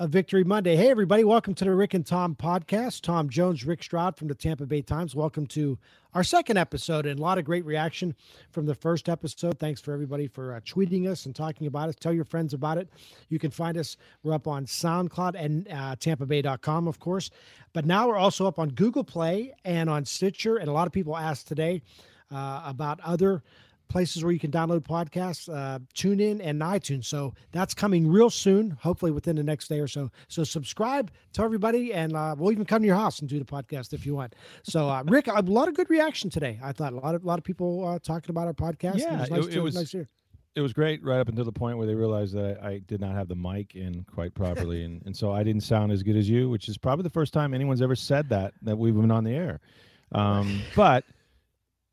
a Victory Monday. Hey, everybody, welcome to the Rick and Tom podcast. Tom Jones, Rick Stroud from the Tampa Bay Times. Welcome to our second episode, and a lot of great reaction from the first episode. Thanks for everybody for uh, tweeting us and talking about us. Tell your friends about it. You can find us. We're up on SoundCloud and uh, TampaBay.com, of course. But now we're also up on Google Play and on Stitcher. And a lot of people asked today uh, about other places where you can download podcasts, uh, tune in and iTunes. So that's coming real soon, hopefully within the next day or so. So subscribe, tell everybody, and uh, we'll even come to your house and do the podcast if you want. So uh, Rick, a lot of good reaction today. I thought a lot of a lot of people uh, talking about our podcast. Yeah, it was, nice it, to, it was nice here. It was great right up until the point where they realized that I, I did not have the mic in quite properly, and, and so I didn't sound as good as you, which is probably the first time anyone's ever said that that we've been on the air. Um, but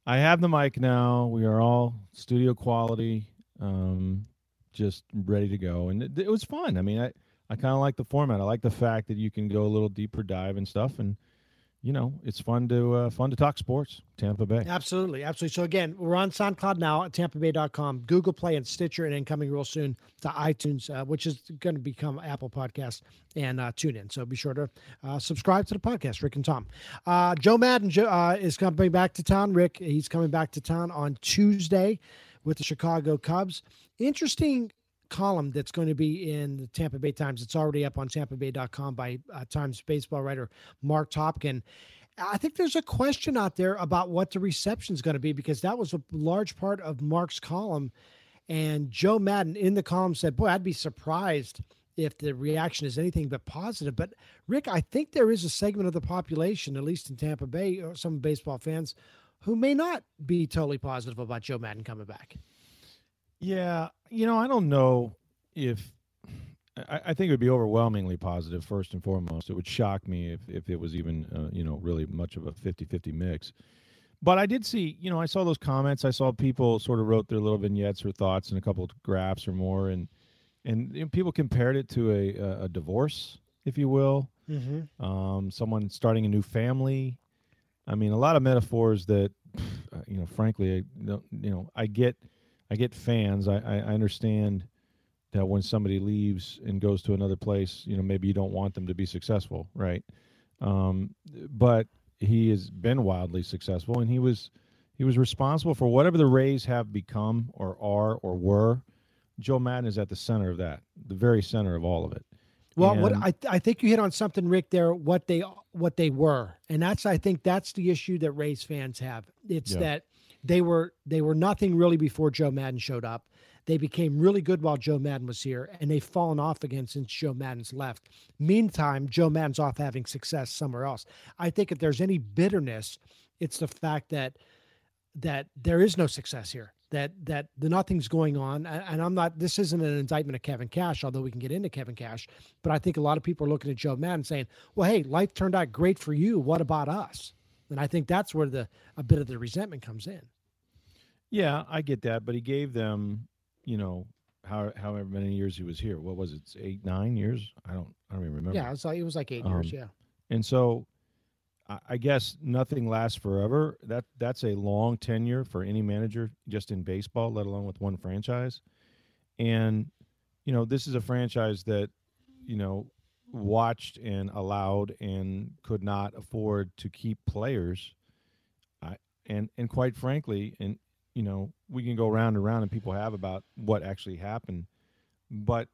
I have the mic now. We are all studio quality, um, just ready to go, and it, it was fun. I mean, I I kind of like the format. I like the fact that you can go a little deeper dive and stuff, and you know, it's fun to uh, fun to talk sports. Tampa Bay. Absolutely, absolutely. So again, we're on SoundCloud now at TampaBay.com, Google Play, and Stitcher, and then coming real soon to iTunes, uh, which is going to become Apple Podcast and uh, tune in. So be sure to uh, subscribe to the podcast, Rick and Tom. Uh, Joe Maddon uh, is coming back to town. Rick, he's coming back to town on Tuesday with the Chicago Cubs. Interesting column that's going to be in the Tampa Bay Times. It's already up on tampabay.com by uh, Times baseball writer Marc Topkin. I think there's a question out there about what the reception is going to be because that was a large part of Marc's column. And Joe Maddon in the column said, Boy, I'd be surprised if the reaction is anything but positive. But Rick, I think there is a segment of the population, at least in Tampa Bay, or some baseball fans, who may not be totally positive about Joe Maddon coming back. Yeah, you know, I don't know if I, I, think it would be overwhelmingly positive first and foremost. It would shock me if, if it was even uh, you know really much of a 50-50 mix. But I did see, you know, I saw those comments. I saw people sort of wrote their little vignettes or thoughts and a couple of graphs or more, and and you know, people compared it to a, a, divorce, if you will, mm-hmm. um, someone starting a new family. I mean, a lot of metaphors that, you know, frankly, I, you know, I get I get fans. I, I understand that when somebody leaves and goes to another place, you know, maybe you don't want them to be successful, right? Um, but he has been wildly successful, and he was he was responsible for whatever the Rays have become or are or were. Joe Maddon is at the center of that, the very center of all of it. Well, and, what I I think you hit on something, Rick. There, what they what they were, and that's I think that's the issue that Rays fans have. It's yeah. that they were they were nothing really before Joe Maddon showed up. They became really good while Joe Maddon was here, and they've fallen off again since Joe Maddon's left. Meantime, Joe Maddon's off having success somewhere else. I think if there's any bitterness, it's the fact that that there is no success here. That that the nothing's going on, and I'm not. This isn't an indictment of Kevin Cash, although we can get into Kevin Cash. But I think a lot of people are looking at Joe Maddon saying, "Well, hey, life turned out great for you. What about us?" And I think that's where the a bit of the resentment comes in. Yeah, I get that, but he gave them, you know, how, however many years he was here. What was it? Eight, nine years? I don't, I don't even remember. Yeah, it was like it was like eight um, years. Yeah. And so, I, I guess nothing lasts forever. That that's a long tenure for any manager, just in baseball, let alone with one franchise. And you know, this is a franchise that, you know, watched and allowed and could not afford to keep players. I and and quite frankly, and you know, we can go round and round and people have about what actually happened. But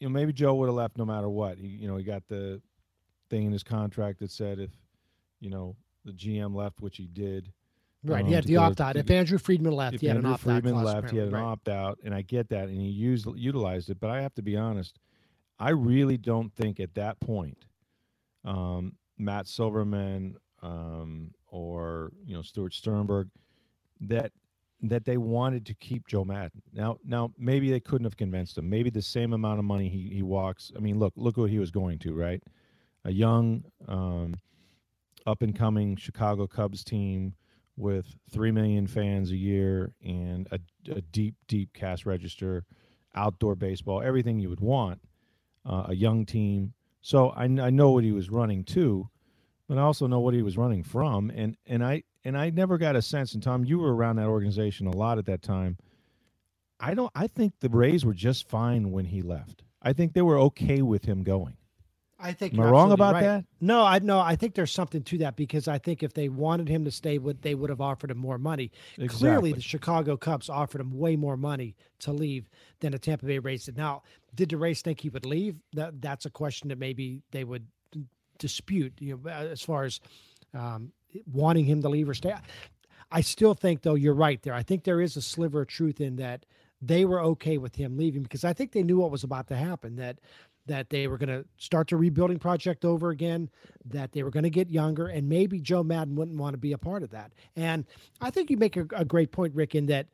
you know, maybe Joe would have left no matter what. He, you know, he got the thing in his contract that said if, you know, the GM left, which he did. Right, um, he had the opt out. If Andrew Friedman left, if he had Andrew an opt out. Friedman left, he had an right. opt out, and I get that, and he used utilized it. But I have to be honest, I really don't think at that point, um, Matt Silverman um, or you know Stuart Sternberg, that that they wanted to keep Joe Maddon. Now, now maybe they couldn't have convinced him. Maybe the same amount of money he he walks. I mean, look, look what he was going to, right? A young, um, up and coming Chicago Cubs team with three million fans a year and a, a deep, deep cast register, outdoor baseball, everything you would want. Uh, a young team. So I, I know what he was running to, but I also know what he was running from. And and I and I never got a sense. And Tom, you were around that organization a lot at that time. I don't. I think the Rays were just fine when he left. I think they were okay with him going. I think Am I you're wrong about right. that? No, I no, I think there's something to that because I think if they wanted him to stay, would they would have offered him more money. Exactly. Clearly, the Chicago Cubs offered him way more money to leave than the Tampa Bay Rays did. Now, did the Rays think he would leave? That that's a question that maybe they would dispute. You know, as far as um, wanting him to leave or stay. I still think, though, you're right there. I think there is a sliver of truth in that they were okay with him leaving because I think they knew what was about to happen. That that they were going to start the rebuilding project over again, that they were going to get younger, and maybe Joe Maddon wouldn't want to be a part of that. And I think you make a, a great point, Rick, in that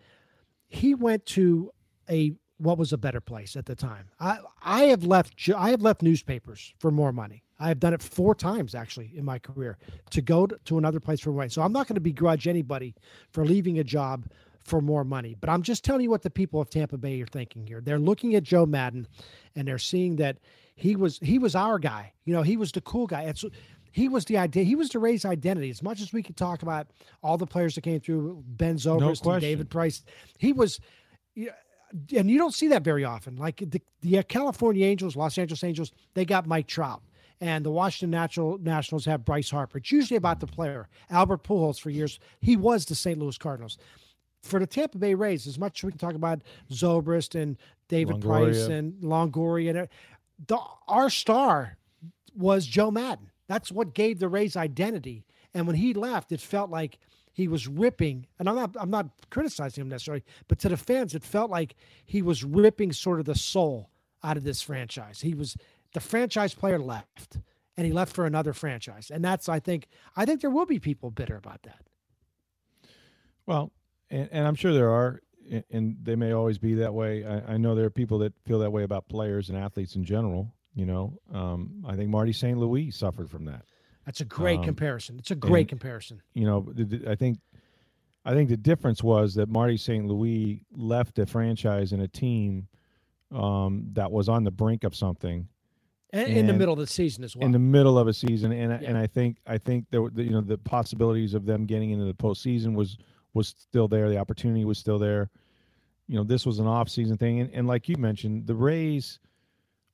he went to a what was a better place at the time. I I have left I have left newspapers for more money. I have done it four times actually in my career to go to, to another place for money. So I'm not going to begrudge anybody for leaving a job for more money. But I'm just telling you what the people of Tampa Bay are thinking here. They're looking at Joe Maddon and they're seeing that he was he was our guy. You know, he was the cool guy. It's he was the idea. He was the Rays' identity. As much as we could talk about all the players that came through, Ben Zobrist question. David Price, he was. You know, and you don't see that very often. Like the, the California Angels, Los Angeles Angels, they got Mike Trout, and the Washington Natural Nationals have Bryce Harper. It's usually about the player. Albert Pujols for years, he was the St. Louis Cardinals. For the Tampa Bay Rays, as much as we can talk about Zobrist and David Price Longoria. and Longoria, and the, our star was Joe Maddon. That's what gave the Rays identity. And when he left, it felt like he was ripping. And I'm not I'm not criticizing him necessarily, but to the fans, it felt like he was ripping sort of the soul out of this franchise. He was the franchise player left, and he left for another franchise. And that's I think I think there will be people bitter about that. Well, and, and I'm sure there are, and they may always be that way. I, I know there are people that feel that way about players and athletes in general. You know, um, I think Marty St. Louis suffered from that. That's a great Um, comparison. It's a great and- comparison. You know, the, the- I think, I think the difference was that Marty St. Louis left a franchise and a team um, that was on the brink of something And, in the middle of the season as well. in the middle of a season, and I and I think I think there were the, you know the possibilities of them getting into the postseason was was still there. The opportunity was still there. You know, this was an off season thing, and, and like you mentioned, the Rays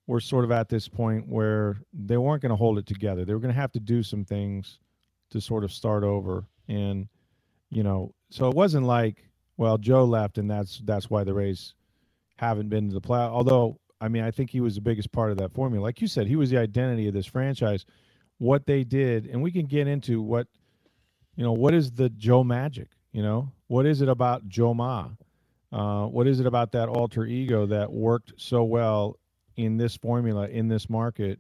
were sort of at this point where they weren't going to hold it together. They were going to have to do some things to sort of start over, and you know, so it wasn't like well Joe left, and that's that's why the Rays haven't been to the play. Although, I mean, I think he was the biggest part of that formula. Like you said, he was the identity of this franchise. What they did, and we can get into what, you know, what is the Joe magic? You know, what is it about Joe Ma? Uh, what is it about that alter ego that worked so well in this formula in this market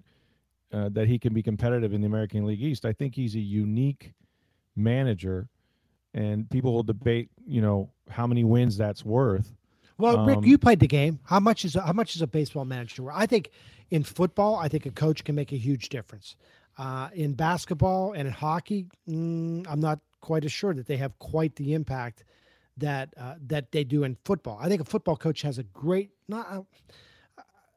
uh, that he can be competitive in the American League East? I think he's a unique manager, and people will debate, you know, how many wins that's worth. Well, Rick, Um, you played the game. How much is how much is a baseball manager? worth? I think in football, I think a coach can make a huge difference. Uh, in basketball and in hockey, mm, I'm not quite as sure that they have quite the impact that uh, that they do in football. I think a football coach has a great not.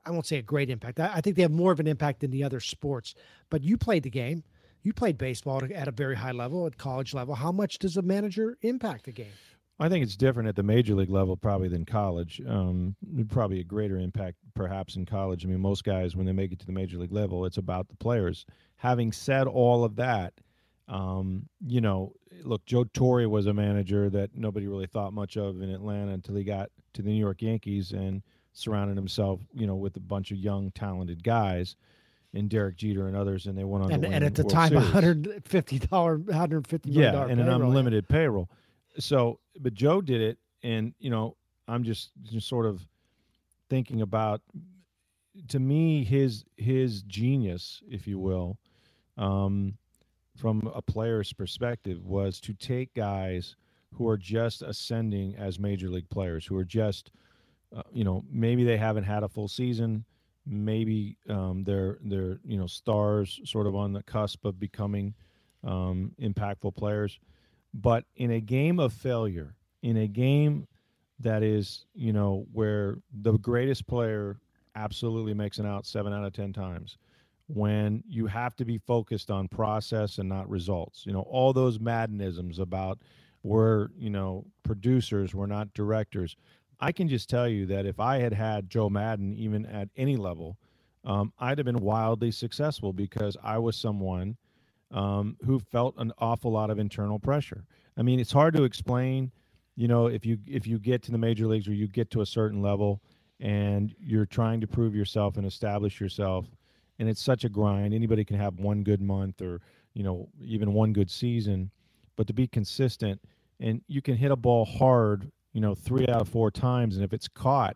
I won't say a great impact. I, I think they have more of an impact than the other sports. But you played the game. You played baseball at a very high level, at college level. How much does a manager impact the game? I think it's different at the major league level probably than college. Um, probably a greater impact perhaps in college. I mean, most guys when they make it to the major league level, it's about the players. Having said all of that, um, you know, look, Joe Torre was a manager that nobody really thought much of in Atlanta until he got to the New York Yankees, and surrounded himself, you know, with a bunch of young, talented guys, and Derek Jeter and others, and they went on. And, and at the World time, one hundred fifty dollar, one hundred fifty yeah, and an unlimited payroll. So, but Joe did it, and you know, I'm just just sort of thinking about. To me, his his genius, if you will, um, from a player's perspective, was to take guys who are just ascending as major league players, who are just, uh, you know, maybe they haven't had a full season, maybe um, they're they're you know stars, sort of on the cusp of becoming um, impactful players, but in a game of failure, in a game that is you know where the greatest player absolutely makes an out seven out of ten times when you have to be focused on process and not results you know all those maddonisms about we're you know producers we're not directors. I can just tell you that if i had had joe Maddon, even at any level um, i'd have been wildly successful because i was someone um, who felt an awful lot of internal pressure. I mean it's hard to explain you know if you if you get to the major leagues or you get to a certain level and you're trying to prove yourself and establish yourself and it's such a grind. Anybody can have one good month or you know even one good season but to be consistent and you can hit a ball hard you know three out of four times and if it's caught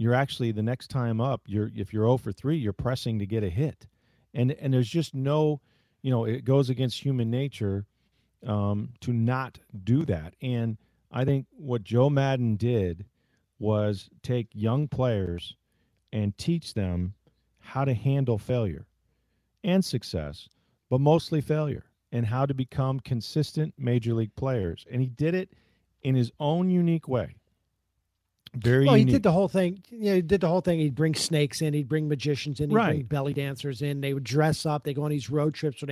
you're actually the next time up you're if you're 0 for 3 you're pressing to get a hit. And and there's just no you know it goes against human nature um, to not do that and i think what joe Maddon did was take young players and teach them how to handle failure and success but mostly failure and how to become consistent major league players. And he did it in his own unique way. Very well, unique. he did the whole thing. You know, he did the whole thing. He'd bring snakes in. He'd bring magicians in. He'd bring Right. belly dancers in. They would dress up. They go on these road trips where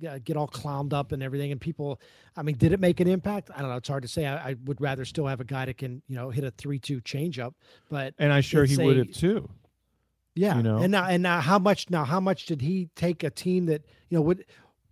they uh, get all clowned up and everything. And people, I mean, did it make an impact? I don't know. It's hard to say. I, I would rather still have a guy that can, you know, hit a three-two changeup. But and I'm sure he it's would have too. Yeah, You know? and now and now how much now how much did he take a team that you know would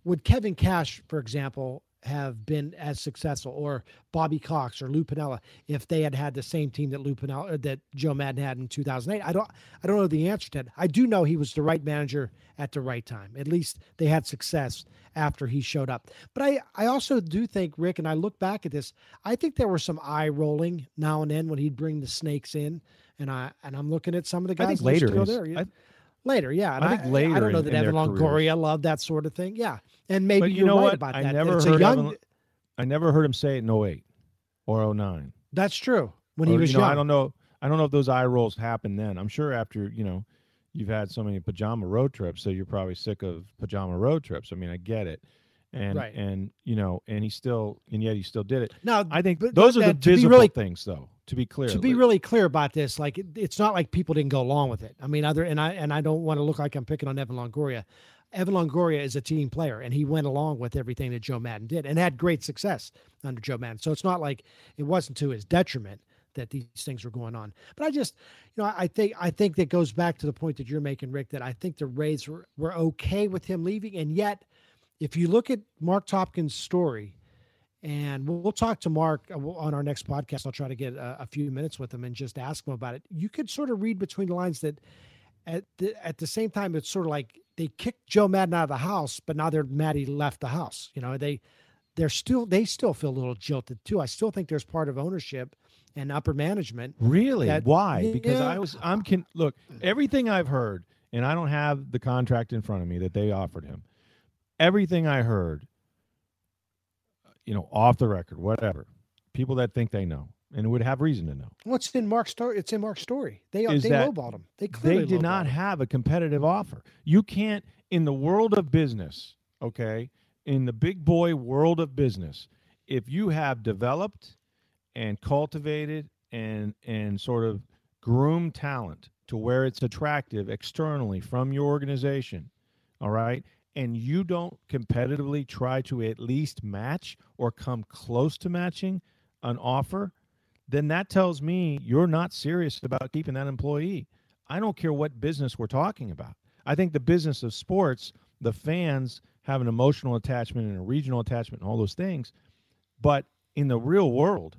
would Kevin Cash, for example, have been as successful, or Bobby Cox or Lou Piniella if they had had the same team that Lou Piniella uh, that Joe Maddon had in 2008? I don't I don't know the answer to that. I do know he was the right manager at the right time. At least they had success after he showed up. But I I also do think Rick and I look back at this. I think there was some eye rolling now and then when he'd bring the snakes in. And I and I'm looking at some of the I guys think later. is- there. I- Later, yeah. And I think later I don't know in- that Evan careers. Longoria loved that sort of thing. Yeah, and maybe but you you're know right what? about I that. never it's heard young. Evan, I never heard him say it in 08 or 09. That's true. When he was you know, young, I don't know. I don't know if those eye rolls happened then. I'm sure after you know, you've had so many pajama road trips, so you're probably sick of pajama road trips. I mean, I get it, and Right. and you know, and he still, and yet he still did it. Now, I think those are the that- visible really- things, though. To be clear, to be really clear about this, like it, it's not like people didn't go along with it. I mean, other and I and I don't want to look like I'm picking on Evan Longoria. Evan Longoria is a team player, and he went along with everything that Joe Maddon did, and had great success under Joe Maddon. So it's not like it wasn't to his detriment that these things were going on. But I just, you know, I think I think that goes back to the point that you're making, Rick. That I think the Rays were were okay with him leaving, and yet, if you look at Marc Topkin's story, and we'll, we'll talk to Marc uh, on our next podcast. I'll try to get a, a few minutes with him and just ask him about it. You could sort of read between the lines that at the, at the same time, it's sort of like they kicked Joe Maddon out of the house, but now they're mad he left the house. You know, they they're still they still feel a little jilted too. I still think there's part of ownership and upper management. Really? that- Why? Because I was I'm can look everything I've heard, and I don't have the contract in front of me that they offered him. Everything I heard, you know, off the record, whatever, people that think they know and would have reason to know, What's in Marc's story? It's in Marc's story. They Is they lowballed him. They clearly they did not him. have a competitive offer. You can't in the world of business, okay, in the big boy world of business, if you have developed and cultivated and and sort of groomed talent to where it's attractive externally from your organization, all right, and you don't competitively try to at least match or come close to matching an offer, then that tells me you're not serious about keeping that employee. I don't care what business we're talking about. I think the business of sports, the fans have an emotional attachment and a regional attachment and all those things. But in the real world,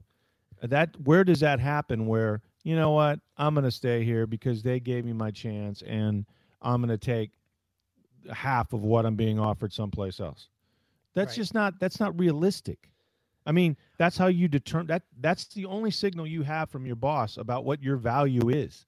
that where does that happen where you know what? I'm going to stay here because they gave me my chance and I'm going to take half of what I'm being offered someplace else. That's right. just not that's not realistic. I mean, that's how you determine that that's the only signal you have from your boss about what your value is.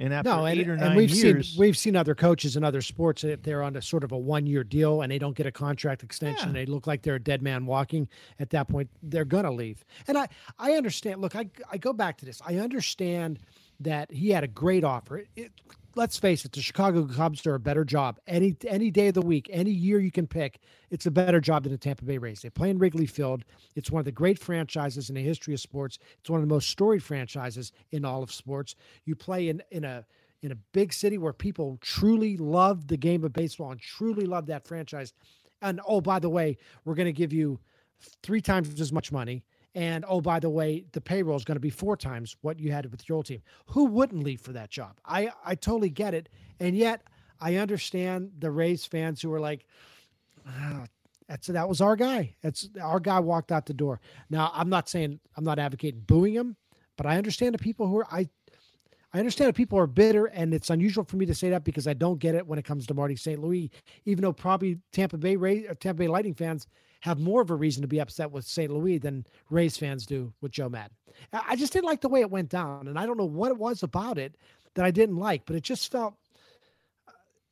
And after no, eight and, or nine and we've years, seen we've seen other coaches in other sports if they're on a sort of a one year deal and they don't get a contract extension, yeah. they look like they're a dead man walking. At that point, they're gonna leave. And I I understand. Look, I I go back to this. I understand that he had a great offer. It, it, let's face it, the Chicago Cubs are a better job any any day of the week, any year you can pick. It's a better job than the Tampa Bay Rays. They play in Wrigley Field. It's one of the great franchises in the history of sports. It's one of the most storied franchises in all of sports. You play in in a in a big city where people truly love the game of baseball and truly love that franchise. And oh, by the way, we're going to give you three times as much money and oh, by the way, the payroll is going to be four times what you had with your old team. Who wouldn't leave for that job? I, I totally get it. And yet I understand the Rays fans who are like, oh, that's that was our guy. That's our guy walked out the door. Now I'm not saying I'm not advocating booing him, but I understand the people who are I I understand that people are bitter, and it's unusual for me to say that because I don't get it when it comes to Marty St. Louis, even though probably Tampa Bay Ray, uh, Tampa Bay Lightning fans have more of a reason to be upset with St. Louis than Rays fans do with Joe Maddon. I just didn't like the way it went down, and I don't know what it was about it that I didn't like, but it just felt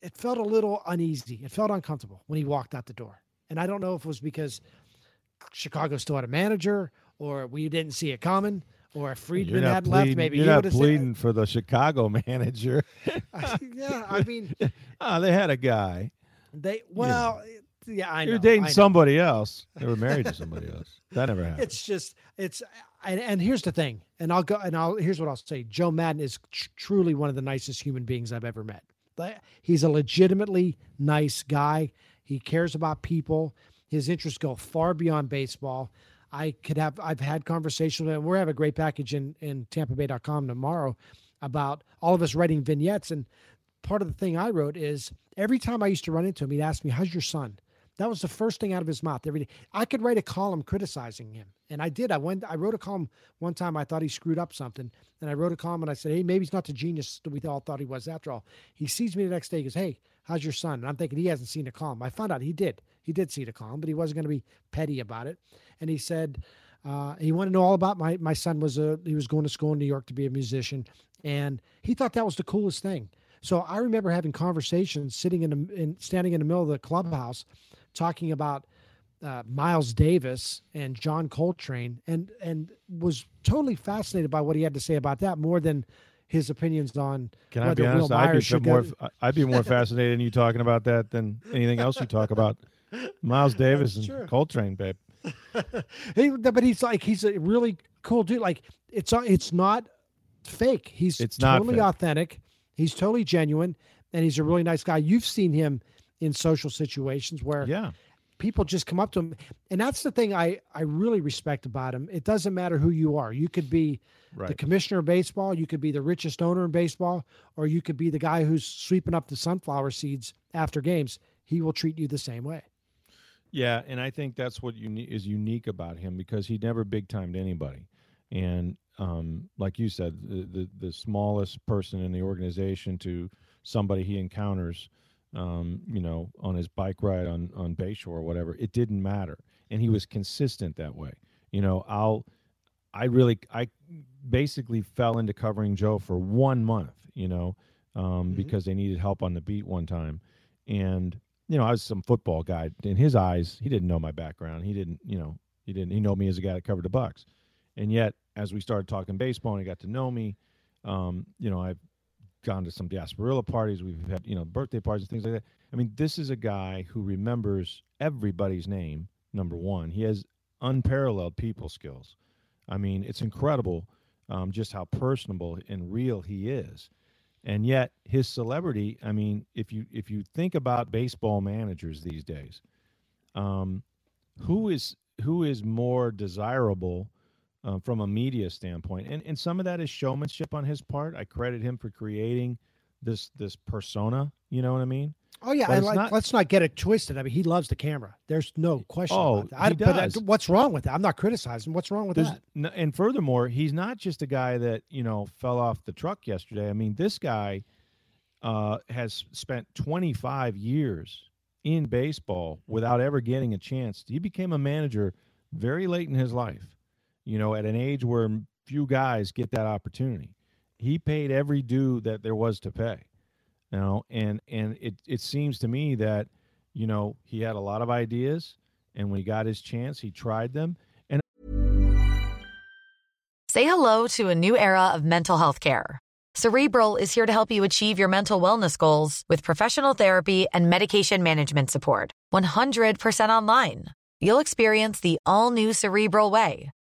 it felt a little uneasy. It felt uncomfortable when he walked out the door, and I don't know if it was because Chicago still had a manager or we didn't see it coming. Or if Friedman had left, maybe you're not pleading said, for the Chicago manager. yeah, I mean, oh, they had a guy. They well, yeah yeah, I know. You're dating know. somebody else. They were married to somebody else. That never happened. It's just it's and, and here's the thing, and I'll go and I'll here's what I'll say. Joe Maddon is tr- truly one of the nicest human beings I've ever met. He's a legitimately nice guy. He cares about people. His interests go far beyond baseball. I could have I've had conversations and we're have a great package in in TampaBay.com tomorrow about all of us writing vignettes and part of the thing I wrote is every time I used to run into him, he'd ask me, "How's your son?" That was the first thing out of his mouth every day. I could write a column criticizing him, and I did. I went. I wrote a column one time. I thought he screwed up something, and I wrote a column and I said, "Hey, maybe he's not the genius that we all thought he was after all." He sees me the next day. He goes, "Hey, how's your son?" And I'm thinking he hasn't seen the column. I found out he did. He did see the column, but he wasn't going to be petty about it. And he said uh, he wanted to know all about my my son was a he was going to school in New York to be a musician, and he thought that was the coolest thing. So I remember having conversations, sitting in, the, in standing in the middle of the clubhouse talking about uh, Miles Davis and John Coltrane, and and was totally fascinated by what he had to say about that more than his opinions on. Can I be honest? I'd be more. I'd be more fascinated in you talking about that than anything else you talk about. Miles Davis and true. Coltrane, babe. he, but he's like he's a really cool dude. Like it's it's not fake. He's it's totally authentic. He's totally genuine, and he's a really nice guy. You've seen him in social situations where yeah. people just come up to him and that's the thing i i really respect about him it doesn't matter who you are. You could be right. the commissioner of baseball you could be the richest owner in baseball or you could be the guy who's sweeping up the sunflower seeds after games. He will treat you the same way. Yeah and i think that's what uni- is unique about him because he never big timed anybody. And um, like you said the, the the smallest person in the organization to somebody he encounters um, you know, on his bike ride on on Bayshore or whatever. It didn't matter, and he was consistent that way. You know, I'll, I really, I basically fell into covering Joe for one month. You know, um, mm-hmm. because they needed help on the beat one time, and you know, I was some football guy. In his eyes, he didn't know my background. He didn't, you know, he didn't. He know me as a guy that covered the Bucs, and yet as we started talking baseball and he got to know me, um, you know, I gone to some Gasparilla parties. We've had, you know, birthday parties and things like that. I mean, this is a guy who remembers everybody's name, number one. He has unparalleled people skills. I mean, it's incredible um, just how personable and real he is. And yet his celebrity, I mean, if you if you think about baseball managers these days, um, who is who is more desirable uh, from a media standpoint. And and some of that is showmanship on his part. I credit him for creating this this persona You know what I mean? Oh yeah, and like, not- let's not get it twisted. I mean, he loves the camera. There's no question Oh, about that. I, he But I- does. what's wrong with that? I'm not criticizing. What's wrong with There's, that? and furthermore, he's not just a guy that you know fell off the truck yesterday. I mean, this guy uh, has spent 25 years in baseball without ever getting a chance. He became a manager very late in his life. You know, at an age where few guys get that opportunity. He paid every due that there was to pay. You know, and and it it seems to me that you know he had a lot of ideas, and when he got his chance, he tried them. And Say hello to a new era of mental health care. Cerebral is here to help you achieve your mental wellness goals with professional therapy and medication management support. 100% online. You'll experience the all new Cerebral Way,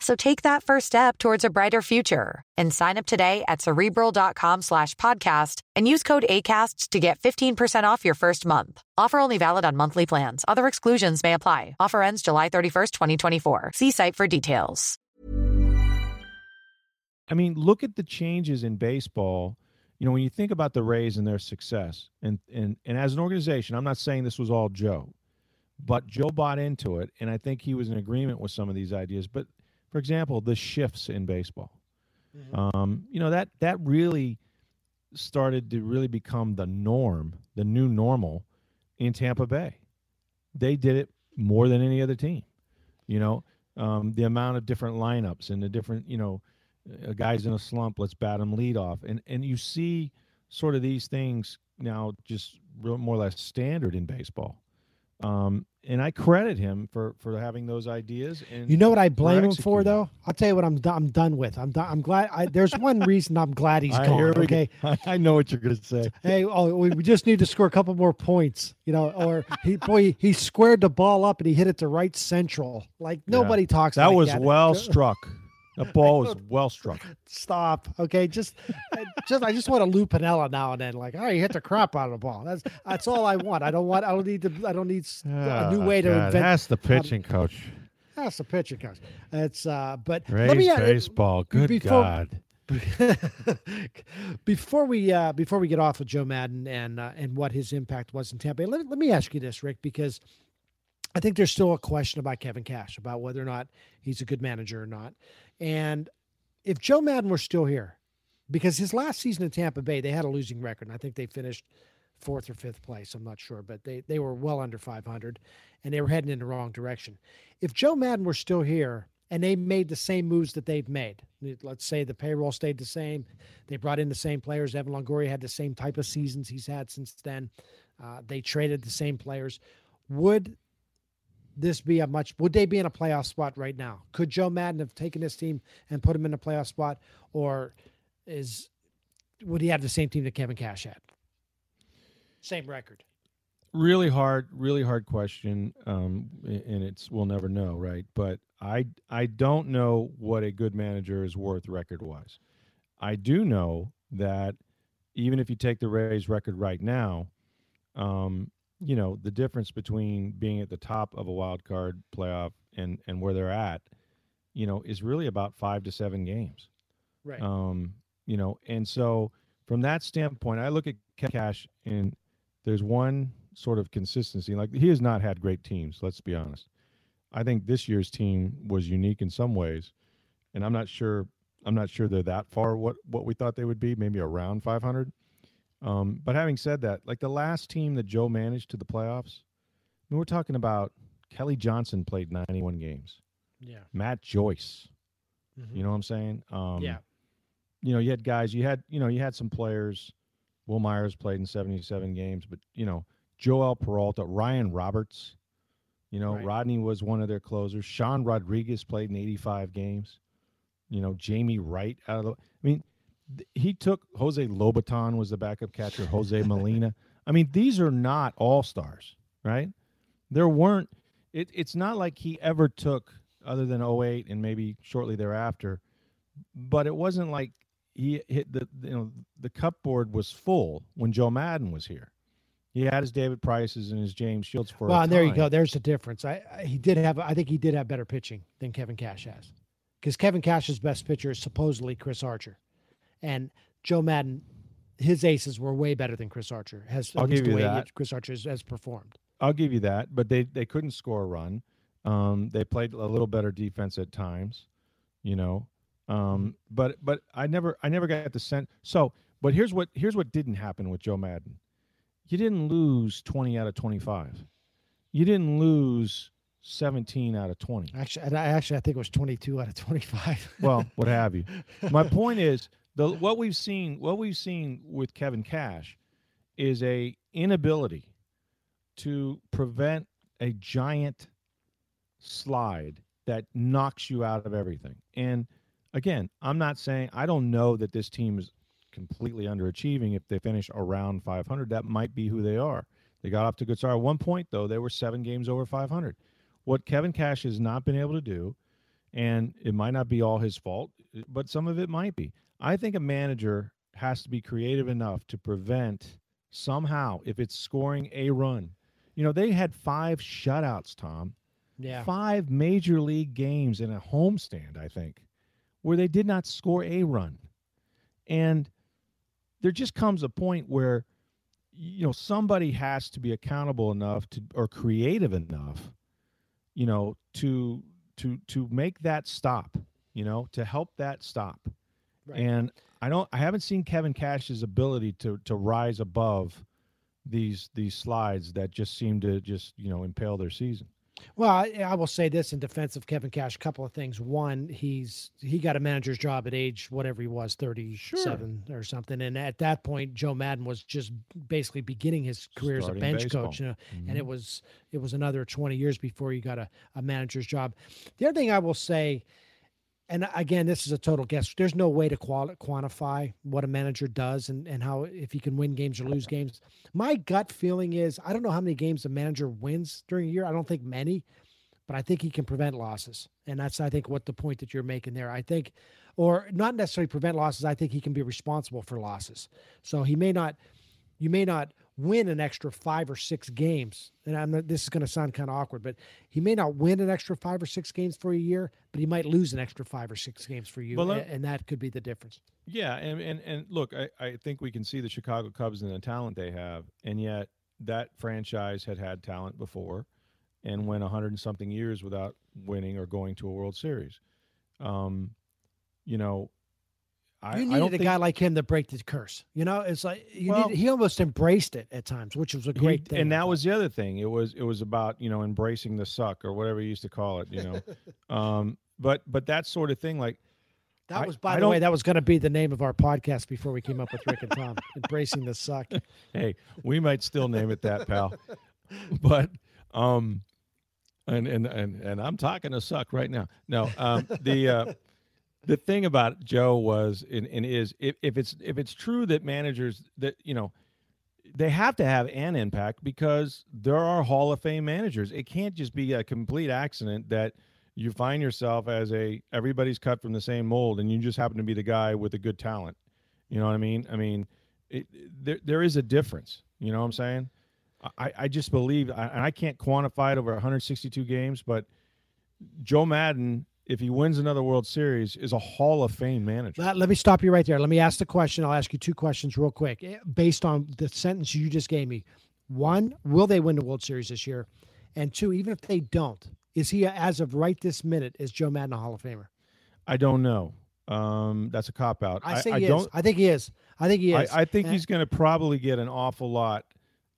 So take that first step towards a brighter future and sign up today at cerebral.com slash podcast and use code ACAST to get 15% off your first month. Offer only valid on monthly plans. Other exclusions may apply. Offer ends July 31st, 2024. See site for details. I mean, look at the changes in baseball. You know, when you think about the Rays and their success, and and and as an organization, I'm not saying this was all Joe, but Joe bought into it, and I think he was in agreement with some of these ideas. But for example, the shifts in baseball, um, you know that that really started to really become the norm, the new normal in Tampa Bay. They did it more than any other team. You know, um, the amount of different lineups and the different, you know, a guy's in a slump, let's bat him lead off, and and you see sort of these things now just real, more or less standard in baseball. Um, and I credit him for for having those ideas. And You know what I blame him for, though? I'll tell you what I'm do- I'm done with. I'm done. I'm glad. I, there's one reason I'm glad he's I, gone. go. Okay. I, I know what you're going to say. Hey, oh, we we just need to score a couple more points, you know. Or he, boy, he, squared the ball up and he hit it to right central. Like nobody talks. That like was that. well struck. That ball was well struck. Stop. Okay, just, I just I just want to Lou Piniella now and then. Like, all right, you hit the crap out of the ball. That's that's all I want. I don't want. I don't need to. I don't need a new Oh, way to God, invent. That's the pitching coach. That's the pitching coach. It's uh, but let me baseball. Good before- God. before we uh, before we get off of Joe Maddon and uh, and what his impact was in Tampa, let, let me ask you this, Rick, because I think there's still a question about Kevin Cash about whether or not he's a good manager or not. And if Joe Maddon were still here, because his last season in Tampa Bay, they had a losing record. And I think they finished fourth or fifth place. I'm not sure, but they they were well under 500, and they were heading in the wrong direction. If Joe Maddon were still here and they made the same moves that they've made, let's say the payroll stayed the same, they brought in the same players. Evan Longoria had the same type of seasons he's had since then. Uh, they traded the same players. Would this be a much? Would they be in a playoff spot right now? Could Joe Maddon have taken this team and put him in a playoff spot, or is would he have the same team that Kevin Cash had? Same record. really hard really hard question um and it's we'll never know right but i i don't know what a good manager is worth record wise i do know that even if you take the rays record right now um you know the difference between being at the top of a wild card playoff and and where they're at you know is really about five to seven games Right. um, you know, and so from that standpoint, I look at Cash and there's one sort of consistency. Like he has not had great teams, let's be honest. I think this year's team was unique in some ways, and I'm not sure I'm not sure they're that far what what we thought they would be, maybe around 500. Um, but having said that, like the last team that Joe managed to the playoffs, I mean, we're talking about Kelly Johnson played 91 games, yeah. Matt Joyce, Mhm. you know what I'm saying? Um, yeah. you know, you had guys, you had, you know, you had some players. Wil Myers played in 77 games, but, you know, Joel Peralta, Ryan Roberts, you know, Right. Rodney was one of their closers. Sean Rodriguez played in 85 games. You know, Jamey Wright out of the, I mean, he took Jose Lobaton was the backup catcher, Jose Molina. I mean, these are not all stars, right? There weren't, it, it's not like he ever took other than 08 and maybe shortly thereafter, but it wasn't like he hit the you know the cupboard was full when Joe Maddon was here. He had his David Prices and his James Shields for. Well, and there you go. There's the difference. I, I, he did have. I think he did have better pitching than Kevin Cash has, because Kevin Cash's best pitcher is supposedly Chris Archer, and Joe Maddon, his aces were way better than Chris Archer has. I'll give you the way that. Chris Archer has, has performed. I'll give you that, but they they couldn't score a run. Um, they played a little better defense at times, you know. Um, but but I never I never got the sense. So, but here's what here's what didn't happen with Joe Maddon. You didn't lose 20 out of 25. You didn't lose 17 out of 20. Actually, I actually I think it was 22 out of 25. Well, what have you. My point is the what we've seen what we've seen with Kevin Cash is a inability to prevent a giant slide that knocks you out of everything. And again, I'm not saying I don't know that this team is completely underachieving if they finish around 500. That might be who they are. They got off to a good start. At one point, though, they were seven games over 500. What Kevin Cash has not been able to do, and it might not be all his fault, but some of it might be. I think a manager has to be creative enough to prevent somehow, if it's scoring a run. You know, they had five shutouts, Tom. Yeah. Five major league games in a homestand, I think, where they did not score a run. And there just comes a point where you know somebody has to be accountable enough to or creative enough you know to to to make that stop you know to help that stop Right. and i don't i haven't seen kevin cash's ability to to rise above these these slides that just seem to just you know impale their season Well, I, I will say this in defense of Kevin Cash: a couple of things. One, he's he got a manager's job at age whatever he was, thirty-seven or something, and at that point, Joe Maddon was just basically beginning his career Starting as a bench baseball. coach, you know, and Mhm. it was it was another twenty years before he got a, a manager's job. The other thing I will say, and again, this is a total guess. There's no way to quantify what a manager does and and how if he can win games or lose games. My gut feeling is I don't know how many games a manager wins during a year. I don't think many, but I think he can prevent losses. And that's I think what the point that you're making there. I think or not necessarily prevent losses, I think he can be responsible for losses. So he may not you may not win an extra 5 or 6 games. And I'm not, this is going to sound kind of awkward, but he may not win an extra 5 or 6 games for a year, but he might lose an extra 5 or 6 games for you Well, a- let- and that could be the difference. Yeah, and and, and look, I, I think we can see the Chicago Cubs and the talent they have, and yet that franchise had had talent before, and went a hundred and something years without winning or going to a World Series. Um, you know, I, you I needed a think guy like him to break the curse. You know, it's like you Well- need, he almost embraced it at times, which was a he- great thing. and that was the other thing. It was it was about you know embracing the suck or whatever you used to call it. You know, um, but but that sort of thing, like That was, by I the way, that was going to be the name of our podcast before we came up with Rick and Tom, embracing the suck. hey, we might still name it that, pal. But um and and and and I'm talking to suck right now. No, um the uh the thing about Joe was and, and is if, if it's if it's true that managers that you know they have to have an impact because there are Hall of Fame managers. It can't just be a complete accident that you find yourself as a everybody's cut from the same mold and you just happen to be the guy with the good talent. You know what I mean? I mean, it, there there is a difference. You know what I'm saying? I, I just believe, I- and I can't quantify it over 162 games, but Joe Maddon, if he wins another World Series, is a Hall of Fame manager. Let, let me stop you right there. Let me ask the question. I'll ask you two questions real quick eh, based on the sentence you just gave me. One, will they win the World Series this year? And two, even if they don't, is he, as of right this minute, is Joe Maddon a Hall of Famer? I don't know. Um, that's a cop out. I say he is. don't. I think he is. I think he I, is. I think And- he's going to probably get an awful lot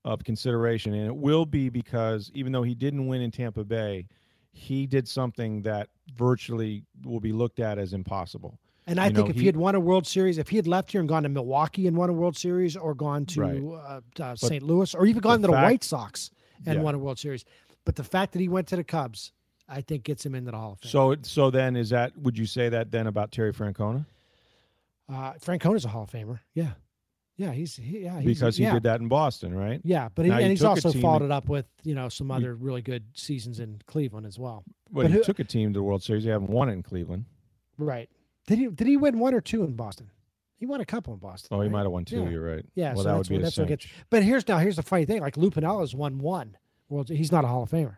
of consideration, and it will be because even though he didn't win in Tampa Bay, he did something that virtually will be looked at as impossible. And I You think know, if he, he- had won a World Series, if he had left here and gone to Milwaukee and won a World Series, or gone to Right. uh, uh, St. Louis, or even gone the to the fact- White Sox and Yeah. won a World Series, but the fact that he went to the Cubs, I think gets him into the Hall of Fame. So, so then is that? Would you say that then about Terry Francona? uh, Francona's a Hall of Famer. Yeah, Yeah, he's he, yeah he's, because he yeah. did that in Boston, right? Yeah, but he, and he he's also followed it up with you know some other really good seasons in Cleveland as well. But, But he who- took a team to the World Series. He haven't won it in Cleveland. Right? Did he did he win one or two in Boston? He won a couple in Boston. Oh, he might have won two. Yeah. You're right. Yeah, Well, so that that's would be what- a that's what gets-. But here's now here's the funny thing: like Lou Pinellas won one World. He's not a Hall of Famer.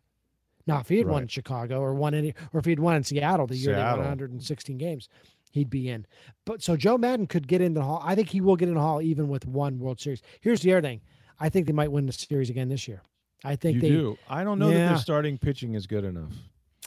Now, if he had won in Chicago or won any, or if he'd won in Seattle the year they won 116 games, he'd be in. But so Joe Maddon could get in the Hall. I think he will get in the Hall even with one World Series. Here's the other thing: I think they might win the series again this year. I think You they do. I don't know that their starting pitching is good enough.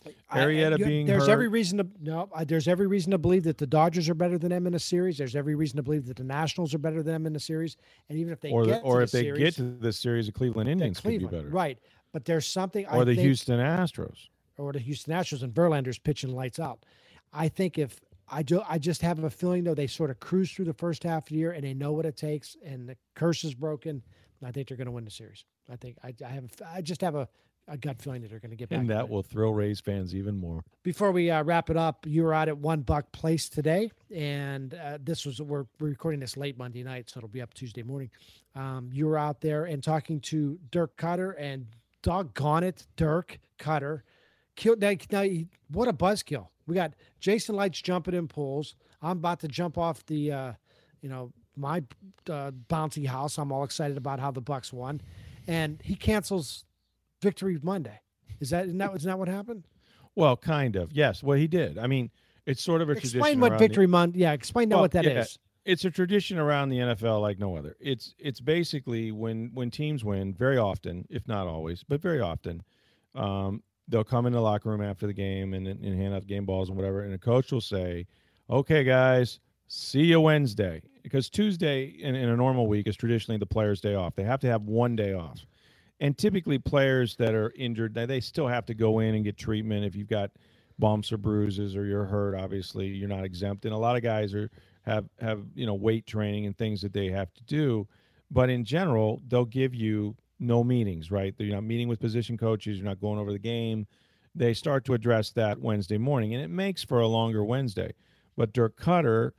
I- I- Arrieta you- being there's hurt. every reason to no uh, there's every reason to believe that the Dodgers are better than them in a series there's every reason to believe that the Nationals are better than them in a series and even if they or the, get or to if the they series, get to the series, the Cleveland Indians could be better. right but there's something Or I the think, Houston Astros. or the Houston Astros and Verlander's pitching lights out I think if I do I just have a feeling though they sort of cruise through the first half of the year and they know what it takes and the curse is broken I think they're going to win the series I think I, I have I just have a, a gut feeling that they're going to get back And that will thrill Rays fans even more. Before we uh, wrap it up, you were out at One Buc Place today, and uh, this was we're, we're recording this late Monday night, so it'll be up Tuesday morning. Um, you were out there and talking to Dirk Koetter, and doggone it, Dirk Koetter killed. Now, now what a buzzkill! We got Jason Licht's jumping in pools. I'm about to jump off the, uh, you know, my uh, bouncy house. I'm all excited about how the Bucs won, and he cancels Victory Monday. Is that isn't that, isn't that what happened? Well, kind of. Yes. Well, he did. I mean, it's sort of a tradition. Explain what around the- Victory Monday. Yeah, explain now Well, what that is. yeah, it's a tradition around the NFL like no other. It's it's basically when when teams win, very often, if not always, but very often, um, they'll come in the locker room after the game and, and hand out game balls and whatever, and the coach will say, "Okay, guys, see you Wednesday," because Tuesday in, in a normal week is traditionally the players' day off. They have to have one day off, and typically players that are injured, they, they still have to go in and get treatment if you've got bumps or bruises or you're hurt. Obviously, you're not exempt, and a lot of guys are have have you know weight training and things that they have to do but in general they'll give you no meetings right you're not meeting with position coaches you're not going over the game they start to address that wednesday morning and it makes for a longer wednesday but dirk koetter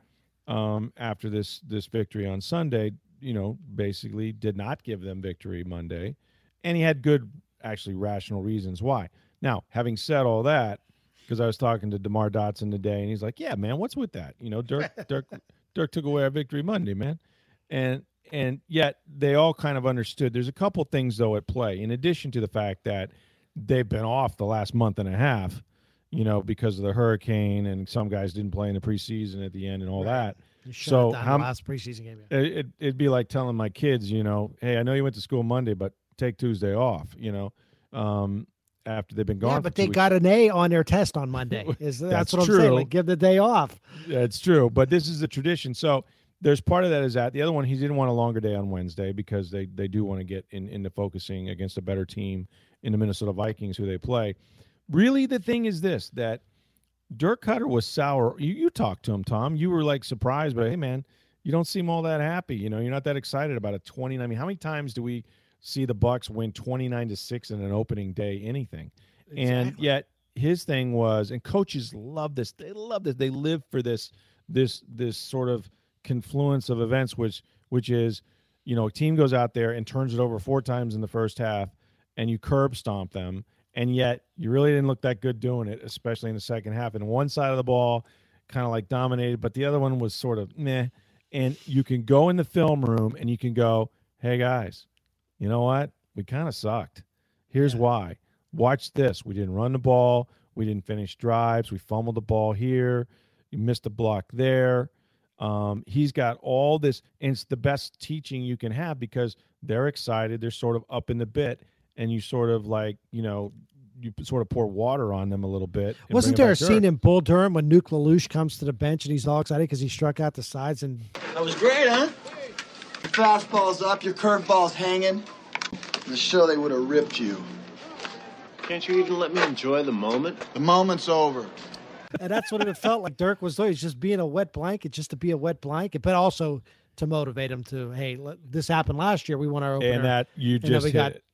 um, after this this victory on sunday you know basically did not give them victory monday and he had good actually rational reasons why now having said all that because I was talking to Demar Dotson today, and he's like, "Yeah, man, what's with that? You know, Dirk, Dirk, Dirk took away our victory Monday, man." And and yet they all kind of understood. There's a couple things though at play, in addition to the fact that they've been off the last month and a half, you know, because of the hurricane, and some guys didn't play in the preseason at the end and all that. You So how last preseason game yeah. it, it, it'd be like telling my kids, you know, hey, I know you went to school Monday, but take Tuesday off, you know, um, after they've been gone. Yeah, but they weeks. got an A on their test on Monday. Is that's, That's what I'm saying? true. Like, give the day off. That's true, but this is a tradition. So there's part of that is that the other one he didn't want a longer day on Wednesday because they they do want to get in into focusing against a better team in the Minnesota Vikings who they play. Really, the thing is this that Dirk Koetter was sour. You you talked to him, Tom. You were like surprised, but hey, man, you don't seem all that happy. You know, you're not that excited about a 20. I mean, how many times do we see the Bucs win 29 to six in an opening day? Anything, and yet his thing was, and coaches love this. They love this. They live for this this this sort of confluence of events, which which is, you know, a team goes out there and turns it over four times in the first half, and you curb stomp them, and yet you really didn't look that good doing it, especially in the second half. And one side of the ball kind of like dominated, but the other one was sort of meh. And you can go in the film room and you can go, hey guys, you know what? We kind of sucked. Here's Yeah. why. Watch this. We didn't run the ball. We didn't finish drives. We fumbled the ball here. You missed a block there. Um, he's got all this, and it's the best teaching you can have because they're excited. They're sort of up in the bit, and you sort of like, you know, you sort of pour water on them a little bit. Wasn't there a back scene in Bull Durham when Nuke LaLoosh comes to the bench and he's all excited because he struck out the sides and That was great, huh? Your fastball's up, your curveball's hanging. In the show, they would have ripped you. Can't you even let me enjoy the moment? The moment's over. And that's what it felt like. Dirk was always just being a wet blanket, just to be a wet blanket, but also to motivate him to, hey, let, this happened last year. We won our opener. and that you then just we hit got it.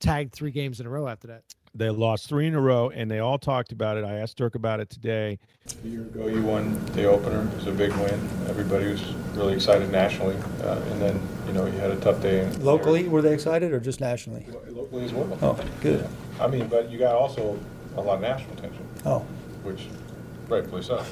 tagged three games in a row after that. They lost three in a row, and they all talked about it. I asked Dirk about it today. A year ago, you won the opener. It was a big win. Everybody was really excited nationally, uh, and then you know you had a tough day. In Locally, were they excited, or just nationally? Locally as well. Oh, good. Yeah. I mean, but you got also a lot of national attention, Oh, which rightfully so.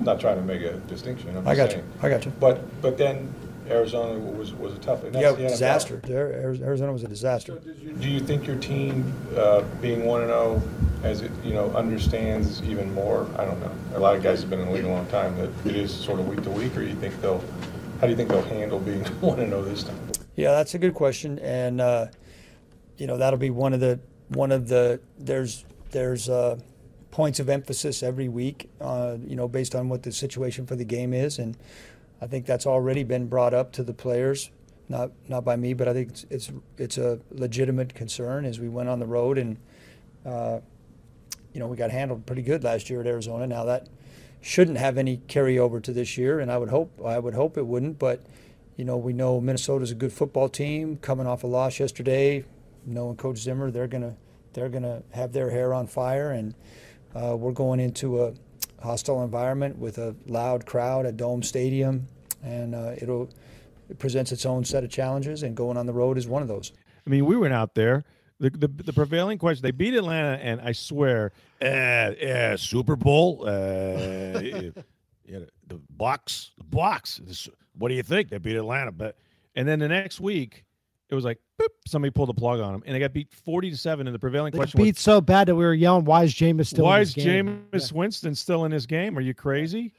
Not trying to make a distinction. I'm I just got saying. you. I got you. But but then Arizona was was a tough. And that's Yeah, the NFL. disaster. There- Arizona was a disaster. Do you think your team, uh, being one and zero, as it you know understands even more? I don't know. A lot of guys have been in the league a long time. That it is sort of week to week, or you think they'll? How do you think they'll handle being one and zero this time? Yeah, that's a good question, and uh, you know that'll be one of the one of the there's there's uh, points of emphasis every week, uh, you know, based on what the situation for the game is, and I think that's already been brought up to the players, not not by me, but I think it's it's, it's a legitimate concern as we went on the road and. Uh, you know, we got handled pretty good last year at Arizona. Now that shouldn't have any carryover to this year, and I would hope I would hope it wouldn't. But you know, we know Minnesota's a good football team, coming off a loss yesterday. Knowing Coach Zimmer, they're gonna they're gonna have their hair on fire, and uh, we're going into a hostile environment with a loud crowd at Dome Stadium, and uh, it'll it presents its own set of challenges, and going on the road is one of those. I mean, we went out there. The, the, the prevailing question they beat Atlanta, and I swear, uh, uh, Super Bowl, uh, yeah, the box, the box. What do you think? They beat Atlanta, but and then the next week, it was like boop, somebody pulled the plug on him, and they got beat forty to seven. And the prevailing They question beat so bad that we were yelling, "Why is Jameis still? Why in is? Jameis Winston still in this game? Are you crazy?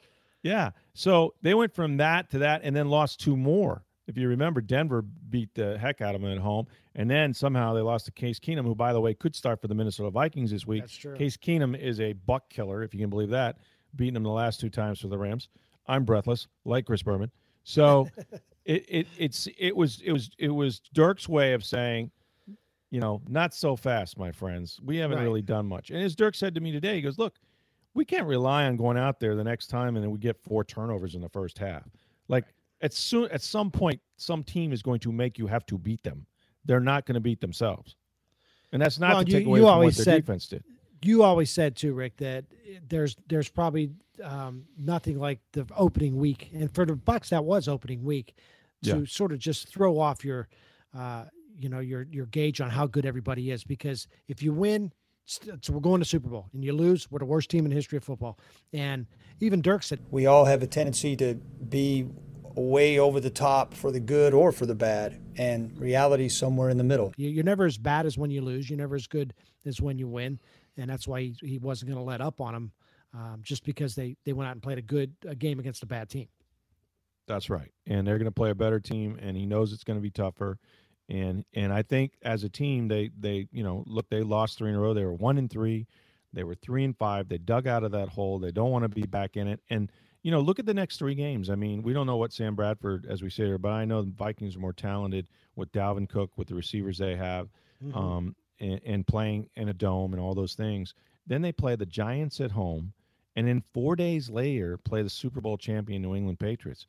Yeah. So they went from that to that and then lost two more. If you remember, Denver beat the heck out of them at home. And then somehow they lost to Case Keenum, who, by the way, could start for the Minnesota Vikings this week. That's true. Case Keenum is a Buc killer, if you can believe that, beating them the last two times for the Rams. I'm breathless, like Chris Berman. So it, it it's it was it was it was Dirk's way of saying, you know, not so fast, my friends. We haven't Right. really done much. And as Dirk said to me today, he goes, Look, we can't rely on going out there the next time and then we get four turnovers in the first half. Like at soon at some point, some team is going to make you have to beat them. They're not going to beat themselves. And that's not Well, to you- take away from always what their said- defense did. You always said too, Rick, that there's there's probably um, nothing like the opening week, and for the Bucs, that was opening week to Yeah. sort of just throw off your, uh, you know, your your gauge on how good everybody is. Because if you win, so we're going to Super Bowl, and you lose, we're the worst team in the history of football. And even Dirk said, we all have a tendency to be way over the top for the good or for the bad, and reality's somewhere in the middle. You- You're never as bad as when you lose. You're never as good as when you win, and that's why he, he wasn't going to let up on them, um, just because they they went out and played a good a game against a bad team. That's right. And they're going to play a better team and he knows it's going to be tougher. And and I think as a team they they you know, look they lost 3 in a row. They were 1 and 3. They were 3 and 5. They dug out of that hole. They don't want to be back in it. And you know, look at the next 3 games. I mean, we don't know what Sam Bradford as we say here, but I know the Vikings are more talented with Dalvin Cook with the receivers they have. Um and, and playing in a dome and all those things. Then they play the Giants at home and then 4 days later play the Super Bowl champion New England Patriots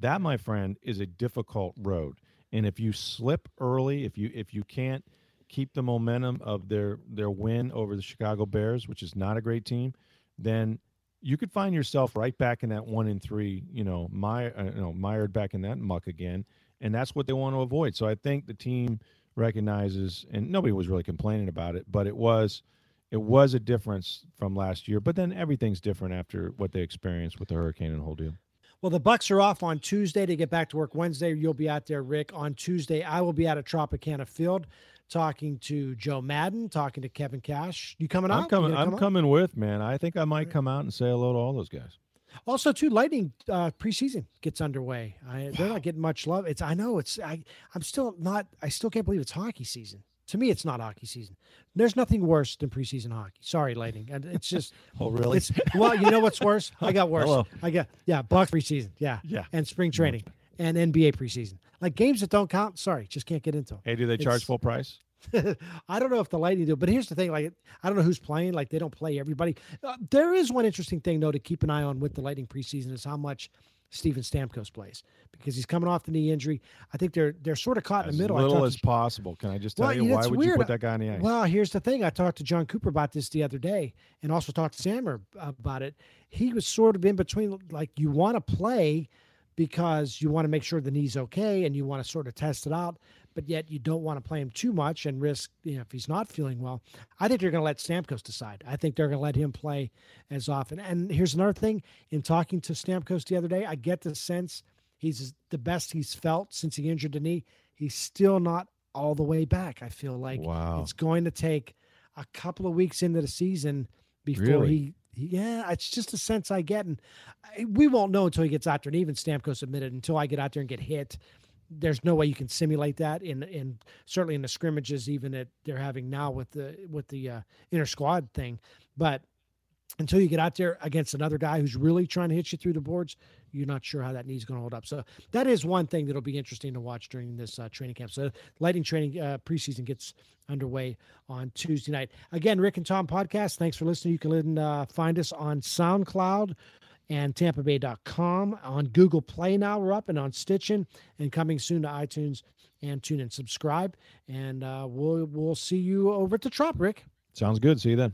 that my friend is a difficult road. And if you slip early if you if you can't keep the momentum of their their win over the chicago bears which is not a great team then you could find yourself right back in that one in three you know my uh, you know mired back in that muck again. And that's what they want to avoid. So i think the team recognizes and nobody was really complaining about it but it was it was a difference from last year. But then everything's different after what they experienced with the hurricane and the whole deal Well, the Bucs are off on Tuesday to get back to work Wednesday. You'll be out there, Rick. On Tuesday, I will be out at Tropicana Field talking to Joe Maddon, talking to Kevin Cash. You coming out? I'm coming. I'm out? coming with man. I think I might come out and say hello to all those guys. Also, too, Lightning uh, preseason gets underway. I, they're not getting much love. It's I know it's I. I'm still not. I still can't believe it's hockey season. To me, it's not hockey season. There's nothing worse than preseason hockey. Sorry, Lightning. And It's just. Oh, really? It's well, you know what's worse? I got worse. Hello. I got yeah, Bucs preseason. Yeah, Yeah. and spring training and NBA preseason. Like games that don't count. Sorry, just can't get into. 'em. Hey, do they charge full price? I don't know if the Lightning do, but here's the thing: like, I don't know who's playing. Like, they don't play everybody. Uh, there is one interesting thing though to keep an eye on with the Lightning preseason is how much Steven Stamkos plays because he's coming off the knee injury. I think they're they're sort of caught as in the middle. little as to, possible. Can I just tell well, you why would weird. you put that guy on the ice? Well, here's the thing. I talked to Jon Cooper about this the other day, and also talked to Stammer about it. He was sort of in between, like you want to play because you want to make sure the knee's okay, and you want to sort of test it out, but yet you don't want to play him too much and risk, you know, if he's not feeling well. I think they're going to let Stamkos decide. I think they're going to let him play as often. And here's another thing: in talking to Stamkos the other day, I get the sense he's the best he's felt since he injured the knee. He's still not all the way back. I feel like Wow. it's going to take a couple of weeks into the season before Really? he. Yeah, it's just a sense I get, and uh, we won't know until he gets out there. And even Stamkos admitted, until I get out there and get hit, there's no way you can simulate that. In in certainly in the scrimmages, even that they're having now with the with the uh, inter squad thing, but until you get out there against another guy who's really trying to hit you through the boards, you're not sure how that knee's going to hold up. So that is one thing that'll be interesting to watch during this uh, training camp. So Lightning training uh, preseason gets underway on Tuesday night. Again, Rick and Tom podcast. Thanks for listening. You can uh, find us on SoundCloud and TampaBay.com on Google Play. Now we're up and on Stitching and coming soon to iTunes and tune in. Subscribe and uh, we'll we'll see you over at the Trop, Rick. Sounds good. See you then.